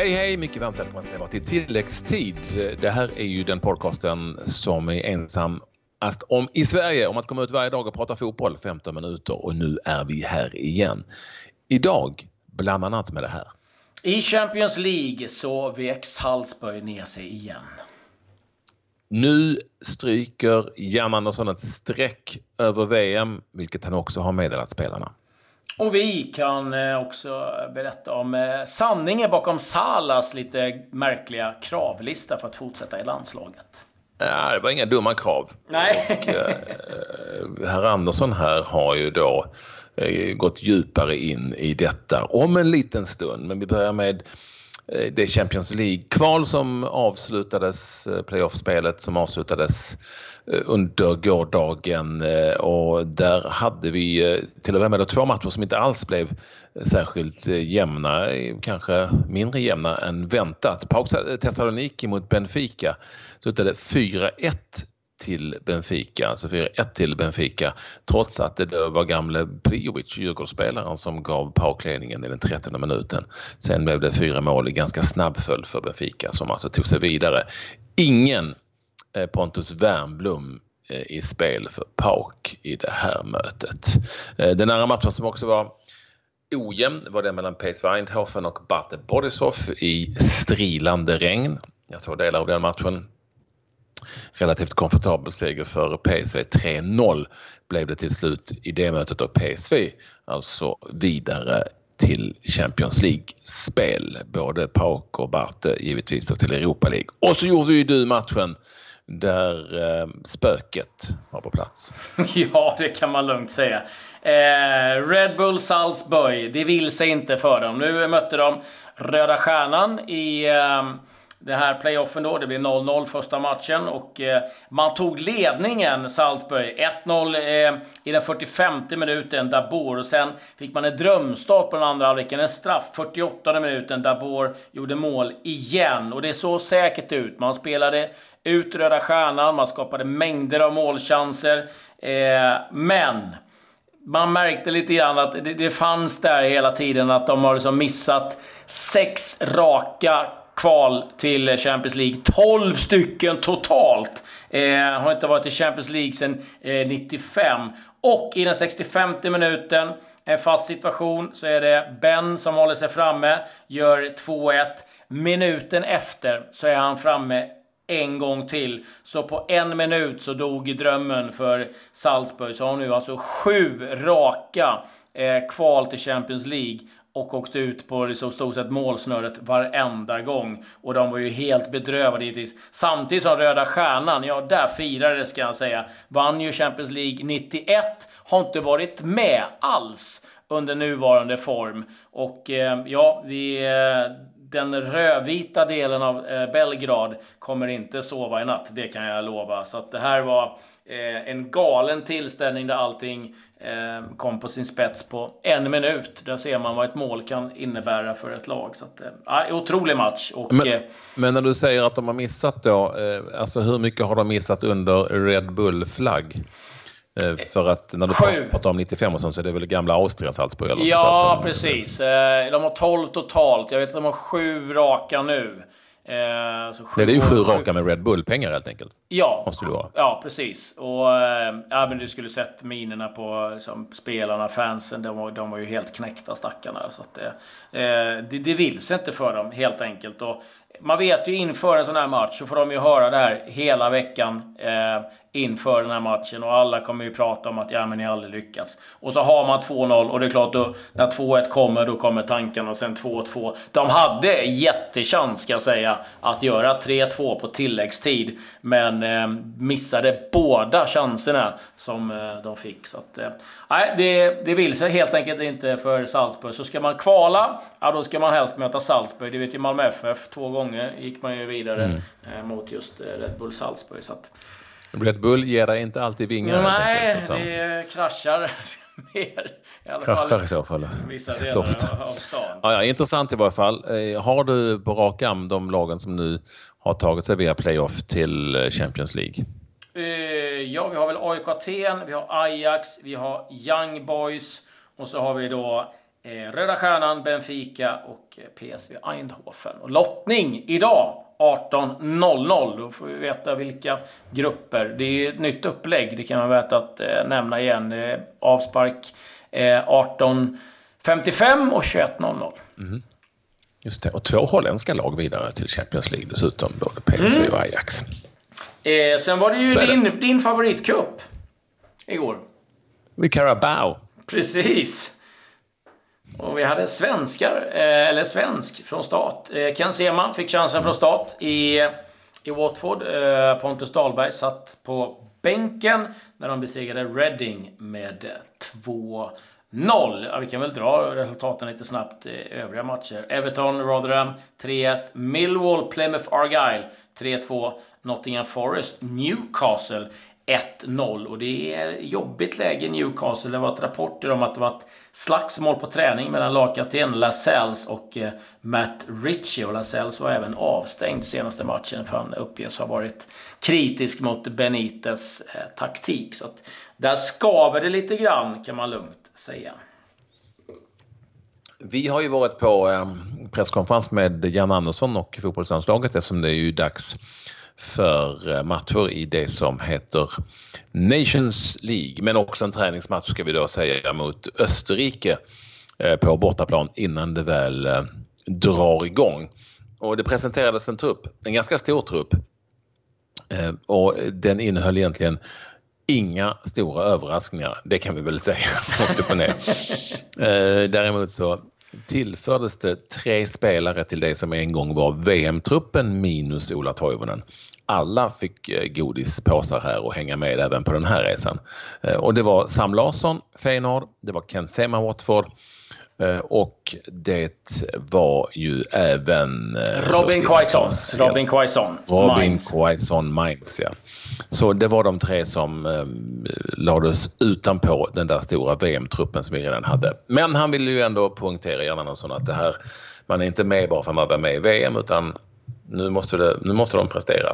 Hej, hej! Mycket varmt välkomna ska till tilläggstid. Det här är ju den podcasten som är ensam om i Sverige om att komma ut varje dag och prata fotboll 15 minuter och nu är vi här igen. Idag bland annat med det här. I Champions League så vek Salzburg ner sig igen. Nu stryker Jan Andersson ett streck över VM, vilket han också har meddelat spelarna. Och vi kan eh, också berätta om eh, sanningen bakom Salas lite märkliga kravlista för att fortsätta i landslaget. Ja, det var inga dumma krav. Nej. Och, eh, herr Andersson här har ju då eh, gått djupare in i detta om en liten stund. Men vi börjar med Eh, Eh, det Champions League-kval som avslutades, eh, playoff-spelet som avslutades eh, under gårdagen och där hade vi till och med två matcher som inte alls blev särskilt jämna, kanske mindre jämna än väntat. PAOK Thessaloniki mot Benfica slutade 4-1 till Benfica, alltså 4-1 till Benfica, trots att det då var gamle Pliovic, Djurgårdsspelaren, som gav paukledningen i den 30 minuten. Sen blev det fyra mål i ganska snabb följd för Benfica som alltså tog sig vidare. Ingen eh, Pontus Wernbloom eh, i spel för PAOK i det här mötet. Eh, den andra matchen som också var ojämn var den mellan PSV Eindhoven och Bate Borisov i strilande regn. Jag såg delar av den matchen relativt komfortabel seger för PSV. 3-0 blev det till slut i det mötet och PSV alltså vidare till Champions League-spel. Både Pauk och Barte givetvis till Europa League. Och så gjorde ju du matchen där eh, spöket var på plats. ja, det kan man lugnt säga. Eh, Red Bull Salzburg, det vill sig inte för dem. Nu mötte de Röda Stjärnan i eh, det här playoffen då. Det blev 0-0 första matchen och eh, man tog ledningen, Salzburg. 1-0 eh, i den 45 minuten, Dabor. Och sen fick man en drömstart på den andra halvleken. En straff, 48 minuten. Dabor gjorde mål igen. Och det såg säkert ut. Man spelade ut Röda Stjärnan, man skapade mängder av målchanser. Eh, men man märkte lite grann att det, det fanns där hela tiden att de har liksom missat sex raka kval till Champions League. 12 stycken totalt! Eh, har inte varit i Champions League sedan eh, 95. Och i den 65 minuten, en fast situation, så är det Ben som håller sig framme, gör 2-1. Minuten efter så är han framme en gång till. Så på en minut så dog drömmen för Salzburg. Så har nu alltså sju raka eh, kval till Champions League och åkte ut på liksom stort sett målsnöret varenda gång. Och de var ju helt bedrövade hittills. Samtidigt som Röda Stjärnan, ja där firade ska jag säga. Vann ju Champions League 91, har inte varit med alls under nuvarande form. Och eh, ja, vi, eh, den rödvita delen av eh, Belgrad kommer inte sova i natt, det kan jag lova. Så att det här var eh, en galen tillställning där allting eh, kom på sin spets på en minut. Där ser man vad ett mål kan innebära för ett lag. Så att, eh, otrolig match. Och, men, men, när du säger att de har missat då, alltså hur mycket har de missat under Red Bull-flagg? Eh, för att när du Sju. pratar om 95 och sånt så är det väl gamla Austria Salzburg? Eller ja, sånt där, precis. Eh, de har 12 totalt. Jag vet att de har sju raka nu. Eh, så sju, det är ju sju raka med Red Bull-pengar helt enkelt. Ja, Måste det vara. ja precis. Och ja, men du skulle sett minerna på liksom, spelarna, fansen. De var, de var ju helt knäckta stackarna. Så att, det, det vill sig inte för dem helt enkelt. Och man vet ju inför en sån här match så får de ju höra det här hela veckan. Eh, inför den här matchen och alla kommer ju prata om att ja, men ni har aldrig lyckats. Och så har man 2-0 och det är klart då när 2-1 kommer då kommer tankarna och sen 2-2. De hade jättechans ska jag säga att göra 3-2 på tilläggstid men eh, missade båda chanserna som eh, de fick. Så att, eh, nej, det, det vill sig helt enkelt inte för Salzburg. Så ska man kvala, ja då ska man helst möta Salzburg. Det vet ju Malmö FF. Två gånger gick man ju vidare mm. Eh, mot just eh, Red Bull Salzburg. Så att, Red Bull ger dig inte alltid vingar. Nej, enkelt, det kraschar mer. I alla kraschar fall i så fall. vissa delar av stan. Ja, ja, intressant i varje fall. Eh, har du på rak arm de lagen som nu har tagit sig via playoff till eh, Champions League? Uh, ja, vi har väl AIK Aten, vi har Ajax, vi har Young Boys och så har vi då Eh, Röda Stjärnan, Benfica och PSV Eindhoven. Och lottning idag 18.00. Då får vi veta vilka grupper. Det är ett nytt upplägg, det kan man veta att eh, nämna igen. Eh, avspark eh, 18.55 och 21.00. Mm. Just det, och två holländska lag vidare till Champions League dessutom, både PSV mm. och Ajax. Eh, sen var det ju din, det. din favoritcup igår. Vid Carabao. Precis. Och vi hade svenskar, eh, eller svensk från start. Eh, Ken Sema fick chansen från start i, i Watford. Eh, Pontus Dahlberg satt på bänken när de besegrade Reading med 2 0. Ja, vi kan väl dra resultaten lite snabbt i övriga matcher. Everton, Rotherham 3-1. Millwall, Plymouth Argyle 3-2. Nottingham Forest, Newcastle 1-0 och det är jobbigt läge i Newcastle. Det har varit rapporter om att det varit slagsmål på träning mellan lagkapten Lascelles och eh, Matt Ritchie. Och Lascelles var även avstängd senaste matchen för han uppges ha varit kritisk mot Benites eh, taktik. Så att där skaver det lite grann kan man lugnt säga. Vi har ju varit på eh, presskonferens med Jan Andersson och fotbollslandslaget eftersom det är ju dags för eh, matcher i det som heter Nations League. Men också en träningsmatch ska vi då säga mot Österrike eh, på bortaplan innan det väl eh, drar igång. Och det presenterades en trupp, en ganska stor trupp. Och den innehöll egentligen inga stora överraskningar, det kan vi väl säga upp och ner. Däremot så tillfördes det tre spelare till det som en gång var VM-truppen minus Ola Toivonen. Alla fick eh, godispåsar här och hänga med även på den här resan. Eh, och det var Sam Larsson, Feyenoord, det var Ken Sema, Watford och det var ju även Robin Quaison. Robin Quaison. Robin Quaison Mainz, ja. Så det var de tre som eh, lades utanpå den där stora VM-truppen som vi redan hade. Men han ville ju ändå poängtera, Jan Andersson, att det här, man är inte med bara för att man var med i VM utan nu måste, det, nu måste de prestera.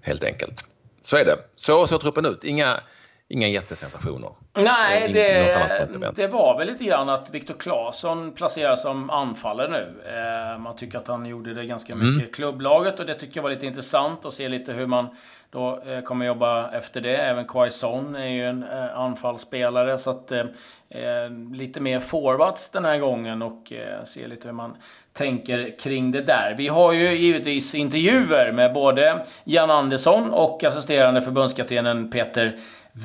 Helt enkelt. Så är det. Så såg truppen ut. Inga, inga jättesensationer. Nej, det, det var väl lite grann att Viktor Claesson placeras som anfallare nu. Eh, man tycker att han gjorde det ganska mycket mm. i klubblaget och det tycker jag var lite intressant att se lite hur man då eh, kommer jobba efter det. Även Quaison är ju en eh, anfallsspelare så att eh, lite mer forwards den här gången och eh, se lite hur man tänker kring det där. Vi har ju givetvis intervjuer med både Jan Andersson och assisterande förbundskaptenen Peter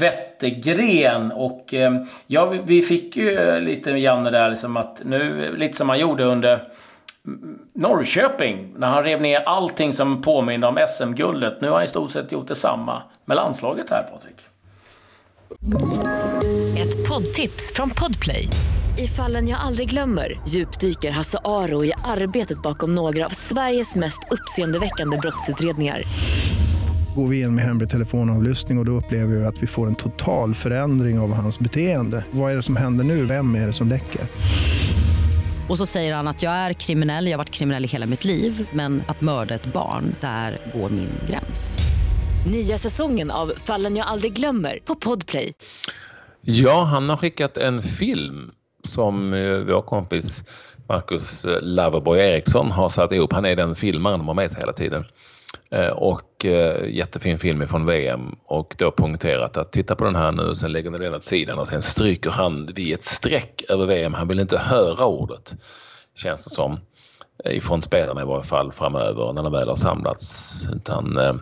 Wettergren. Och eh, ja, vi fick ju lite Janne där, liksom att nu, lite som han gjorde under Norrköping, när han rev ner allting som påminner om SM-guldet. Nu har han i stort sett gjort detsamma med landslaget här, Patrik. Ett poddtips från Podplay. I fallen jag aldrig glömmer djupdyker Hasse Aro i arbetet bakom några av Sveriges mest uppseendeväckande brottsutredningar går vi in med hemlig telefonavlyssning och, och då upplever vi att vi får en total förändring av hans beteende. Vad är det som händer nu? Vem är det som läcker? Och så säger han att jag är kriminell, jag har varit kriminell i hela mitt liv men att mörda ett barn, där går min gräns. Nya säsongen av Fallen jag aldrig glömmer på Podplay. Ja, han har skickat en film som eh, vår kompis Marcus eh, Loverboy Eriksson har satt ihop. Han är den filmaren de har med sig hela tiden. Eh, och eh, jättefin film från VM och då punkterat att titta på den här nu, sen lägger den åt sidan och sen stryker han vid ett streck över VM. Han vill inte höra ordet, känns det som, eh, ifrån spelarna i varje fall framöver när de väl har samlats. Utan eh,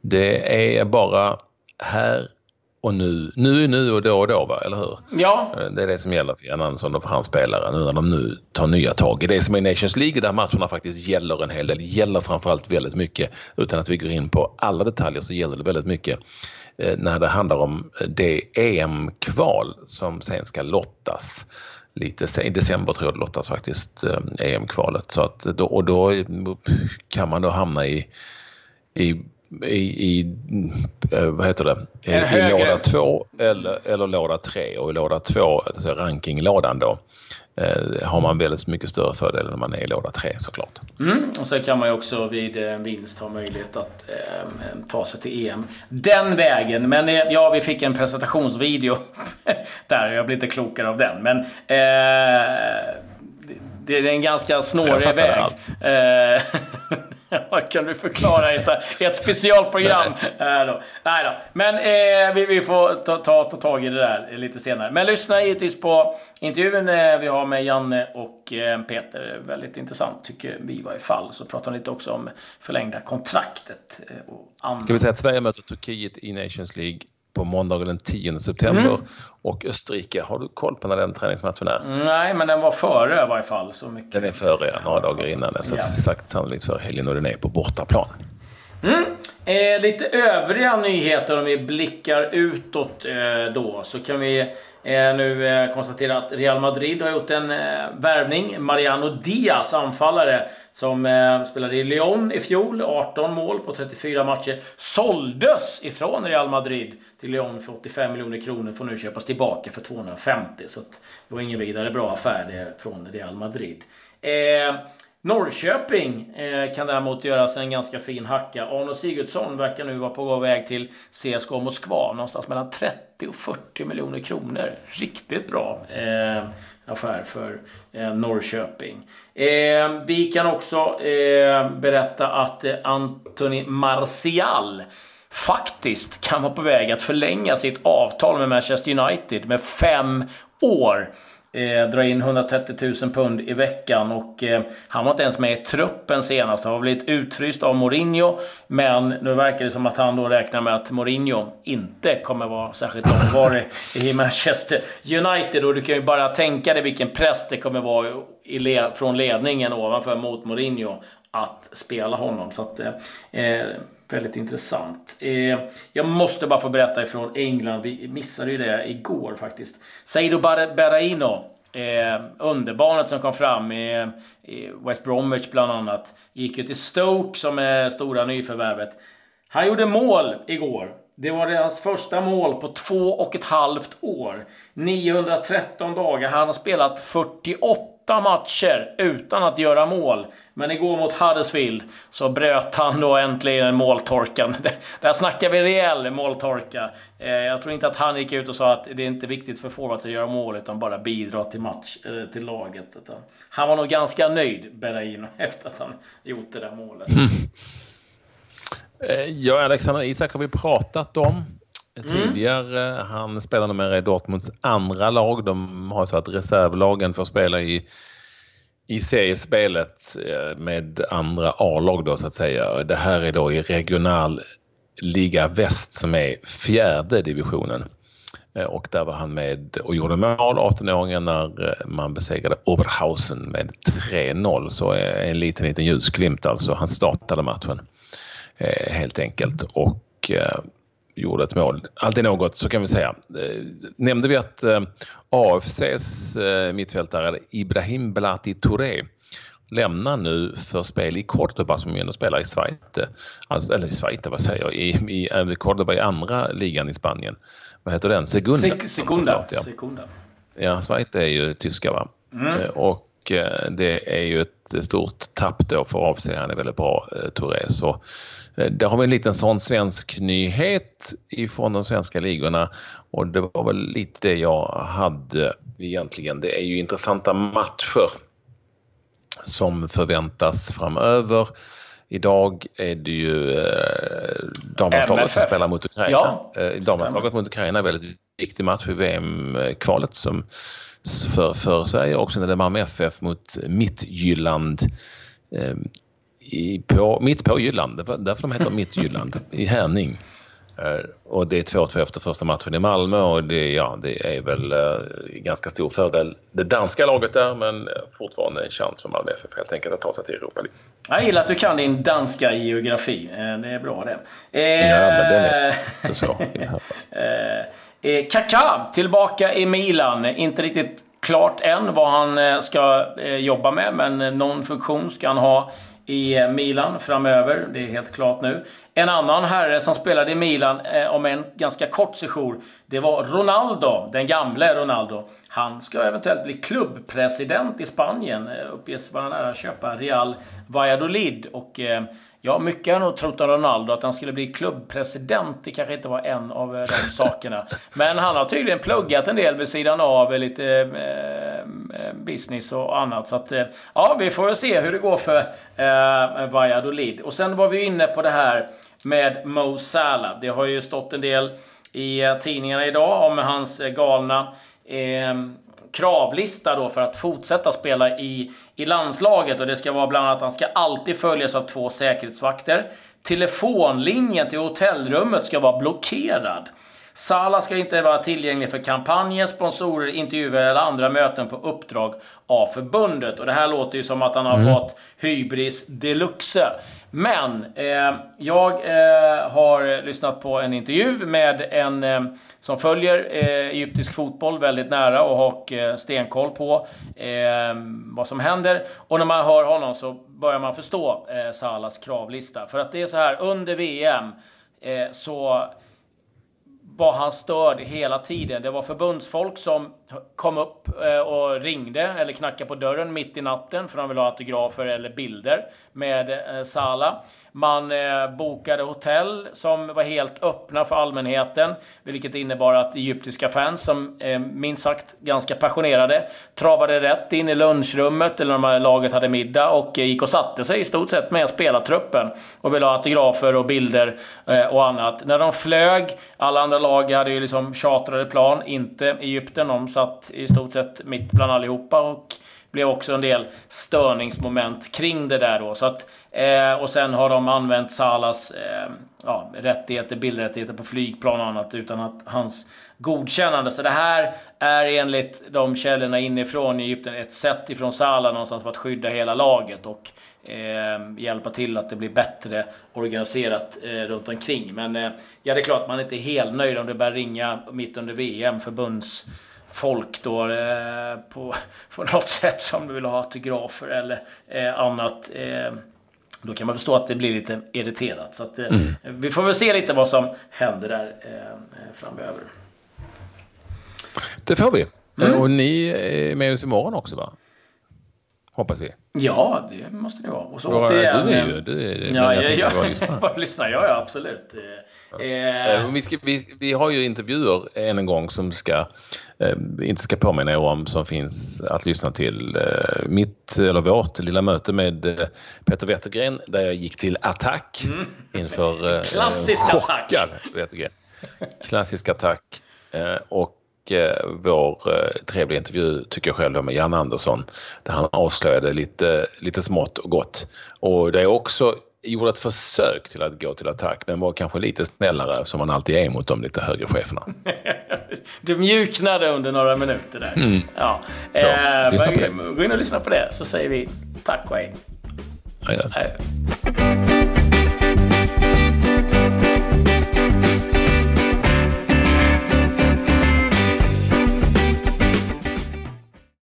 det är bara här och nu. Nu är nu och då och då, va? eller hur? Ja. Eh, det är det som gäller för Jan Andersson och för hans spelare nu när de nu tar nya tag i det som är Nations League där matcherna faktiskt gäller en hel del. Gäller framförallt väldigt mycket. Utan att vi går in på alla detaljer så gäller det väldigt mycket eh, när det handlar om det EM-kval som sen ska lottas lite i december tror jag det lottas faktiskt EM-kvalet. Så att då, och då kan man då hamna i, i i, i vad heter det, i, i låda 2 eller, eller låda 3 och i låda 2, alltså rankinglådan då, eh, har man väldigt mycket större fördel när man är i låda 3 såklart. Mm, och så kan man ju också vid eh, vinst ha möjlighet att eh, ta sig till EM den vägen. Men eh, ja, vi fick en presentationsvideo där. Jag blir inte klokare av den. Men eh, det är en ganska snårig väg. Vad kan du förklara i ett, ett specialprogram? Nej. Äh, då. Nej då. Men eh, vi, vi, får ta, ta, ta tag i det där lite senare. Men lyssna givetvis på intervjun eh, vi har med Janne och eh, Peter. Väldigt intressant tycker vi i varje fall. Så pratar de lite också om förlängda kontraktet. Eh, och Ska vi säga att Sverige möter Turkiet i Nations League på måndagen den 10 september. Mm. Och Österrike, har du koll på när den träningsmatchen är? Nej, men den var före i varje fall. Så mycket. Den är före, några dagar innan. Så ja. sagt sannolikt för helgen och den är på bortaplan. Mm. Eh, lite övriga nyheter om vi blickar utåt eh, då så kan vi eh, nu eh, konstatera att Real Madrid har gjort en eh, värvning. Mariano Diaz, anfallare, som eh, spelade i Lyon i fjol. 18 mål på 34 matcher. Såldes ifrån Real Madrid till Lyon för 85 miljoner kronor. Får nu köpas tillbaka för 250. Så det var ingen vidare bra affär det från Real Madrid. Eh, Norrköping eh, kan däremot göra sig en ganska fin hacka. Arno Sigurdsson verkar nu vara på väg till CSKA Moskva. Någonstans mellan 30 och 40 miljoner kronor. Riktigt bra eh, affär för eh, Norrköping. Eh, vi kan också eh, berätta att eh, Anthony Martial faktiskt kan vara på väg att förlänga sitt avtal med Manchester United med fem år. Eh, dra in 130 000 pund i veckan och eh, han var inte ens med i truppen senast. Han har blivit utfryst av Mourinho. Men nu verkar det som att han då räknar med att Mourinho inte kommer vara särskilt långvarig i Manchester United. Och du kan ju bara tänka dig vilken press det kommer vara le från ledningen ovanför mot Mourinho att spela honom. Så att, eh, Väldigt intressant. Eh, jag måste bara få berätta ifrån England. Vi missade ju det igår faktiskt. Saido Berraino. Eh, underbarnet som kom fram i, i West Bromwich bland annat. Gick ju till Stoke som är stora nyförvärvet. Han gjorde mål igår. Det var hans första mål på två och ett halvt år. 913 dagar. Han har spelat 48 åtta matcher utan att göra mål. Men igår mot Huddersfield så bröt han då äntligen måltorkan. Där snackar vi rejäl måltorka. Eh, jag tror inte att han gick ut och sa att det är inte viktigt för forwards att göra mål utan bara bidra till match, eh, till laget. Han var nog ganska nöjd, Berraino, efter att han gjort det där målet. Mm. Ja, Alexander Isak har vi pratat om. Mm. tidigare. Mm. Han spelar numera i Dortmunds andra lag. De har så att reservlagen får spela i, i seriespelet eh, med andra A-lag då så att säga. Det här är då i regional Liga Väst som är fjärde divisionen. Eh, och där var han med och gjorde mål, 18-åringen, när eh, man besegrade Oberhausen med 3-0. Så en liten, liten ljusglimt alltså. Han startade matchen helt enkelt. Och gjorde ett mål. Alltid något, så kan vi säga. Eh, nämnde vi att eh, AFCs eh, mittfältare Ibrahim Belati Touré lämnar nu för spel i Cordoba som ju ändå spelar i Schweiz. Alltså, eller i Schweiz, vad säger jag? I, i, Cordoba i andra ligan i Spanien. Vad heter den? Segunda? Se, sekunda. Ja. sekunda. Ja, Schweiz är ju tyska va? Mm. Och det är ju ett stort tapp då för AFC. Han är väldigt bra, Touré. Så Eh, där har vi en liten sån svensk nyhet ifrån de svenska ligorna och det var väl lite det jag hade egentligen. Det är ju intressanta matcher som förväntas framöver. Idag är det ju eh, damlandslaget som spelar mot Ukraina. Ja, eh, damlandslaget mot Ukraina är en väldigt viktig match i VM-kvalet som för, för Sverige och sen är det Malmö FF mot Mittjylland eh, i, på, mitt på Jylland, det var därför de heter Mittjylland, i Härning. Eh, och det är 2-2 efter första matchen i Malmö och det, ja, det är väl uh, ganska stor fördel det danska laget där men fortfarande en chans för Malmö FF helt enkelt att ta sig till Europa League. Jag gillar att du kan din danska geografi. Eh, det är bra det. Eh, ja, men den är inte så i eh, Kaká tillbaka i Milan. Inte riktigt klart än vad han eh, ska eh, jobba med men eh, någon funktion ska han ha i Milan framöver. Det är helt klart nu. En annan herre som spelade i Milan eh, om en ganska kort sejour, det var Ronaldo, den gamle Ronaldo. Han ska eventuellt bli klubbpresident i Spanien. Eh, uppges vara nära att köpa Real Valladolid. Och, eh, Ja, mycket har nog trott om Ronaldo att han skulle bli klubbpresident. Det kanske inte var en av eh, de sakerna. Men han har tydligen pluggat en del vid sidan av eh, lite eh, eh, business och annat. Så att, eh, ja, vi får väl se hur det går för eh, Valladolid. Och sen var vi inne på det här med Mo Salah. Det har ju stått en del i tidningarna idag om hans galna eh, kravlista då för att fortsätta spela i, i landslaget. Och det ska vara bland annat att han ska alltid följas av två säkerhetsvakter. Telefonlinjen till hotellrummet ska vara blockerad. Sala ska inte vara tillgänglig för kampanjer, sponsorer, intervjuer eller andra möten på uppdrag av förbundet. Och det här låter ju som att han har mm. fått hybris deluxe. Men eh, jag eh, har lyssnat på en intervju med en eh, som följer eh, egyptisk fotboll väldigt nära och har eh, stenkoll på eh, vad som händer. Och när man hör honom så börjar man förstå eh, Salas kravlista. För att det är så här, under VM eh, så var han störd hela tiden. Det var förbundsfolk som kom upp eh, och ringde eller knackade på dörren mitt i natten för de ville ha autografer eller bilder med eh, Sala. Man eh, bokade hotell som var helt öppna för allmänheten, vilket innebar att egyptiska fans, som eh, minst sagt ganska passionerade, travade rätt in i lunchrummet eller när laget hade middag och eh, gick och satte sig i stort sett med spelartruppen och ville ha autografer och bilder eh, och annat. När de flög, alla andra lag hade ju liksom chartrade plan, inte Egypten. De satt i stort sett mitt bland allihopa och blev också en del störningsmoment kring det där då. Så att, eh, och sen har de använt Salas eh, ja, rättigheter, bildrättigheter på flygplan och annat utan att hans godkännande. Så det här är enligt de källorna inifrån i Egypten ett sätt ifrån Salah någonstans för att skydda hela laget och eh, hjälpa till att det blir bättre organiserat eh, runt omkring. Men eh, ja, det är klart man är inte helt nöjd om det börjar ringa mitt under VM förbunds folk då eh, på, på något sätt som vill ha autografer eller eh, annat. Eh, då kan man förstå att det blir lite irriterat. Så att, eh, mm. Vi får väl se lite vad som händer där eh, framöver. Det får vi. Mm. Och ni är med oss imorgon också va? Hoppas vi. Ja, det måste det vara. Och så Våra, återigen, du är ju... Du är, ja, jag, jag, jag bara lyssnar. Ja, ja, absolut. Ja. Eh. Vi, ska, vi, vi, har ju intervjuer än en gång som ska, eh, inte ska påminna er om, som finns att lyssna till. Eh, mitt, eller vårt lilla möte med eh, Peter Wettergren där jag gick till attack mm. inför... Eh, Klassisk attack! Wettergren. Klassisk attack. Eh, och Eh, vår eh, trevliga intervju, tycker jag själv, med Jan Andersson där han avslöjade lite, lite smått och gott. Och det är också gjorde ett försök till att gå till attack men var kanske lite snällare som man alltid är mot de lite högre cheferna. du mjuknade under några minuter där. Mm. Ja. ja eh, gå in och lyssna på det så säger vi tack och hej. hej.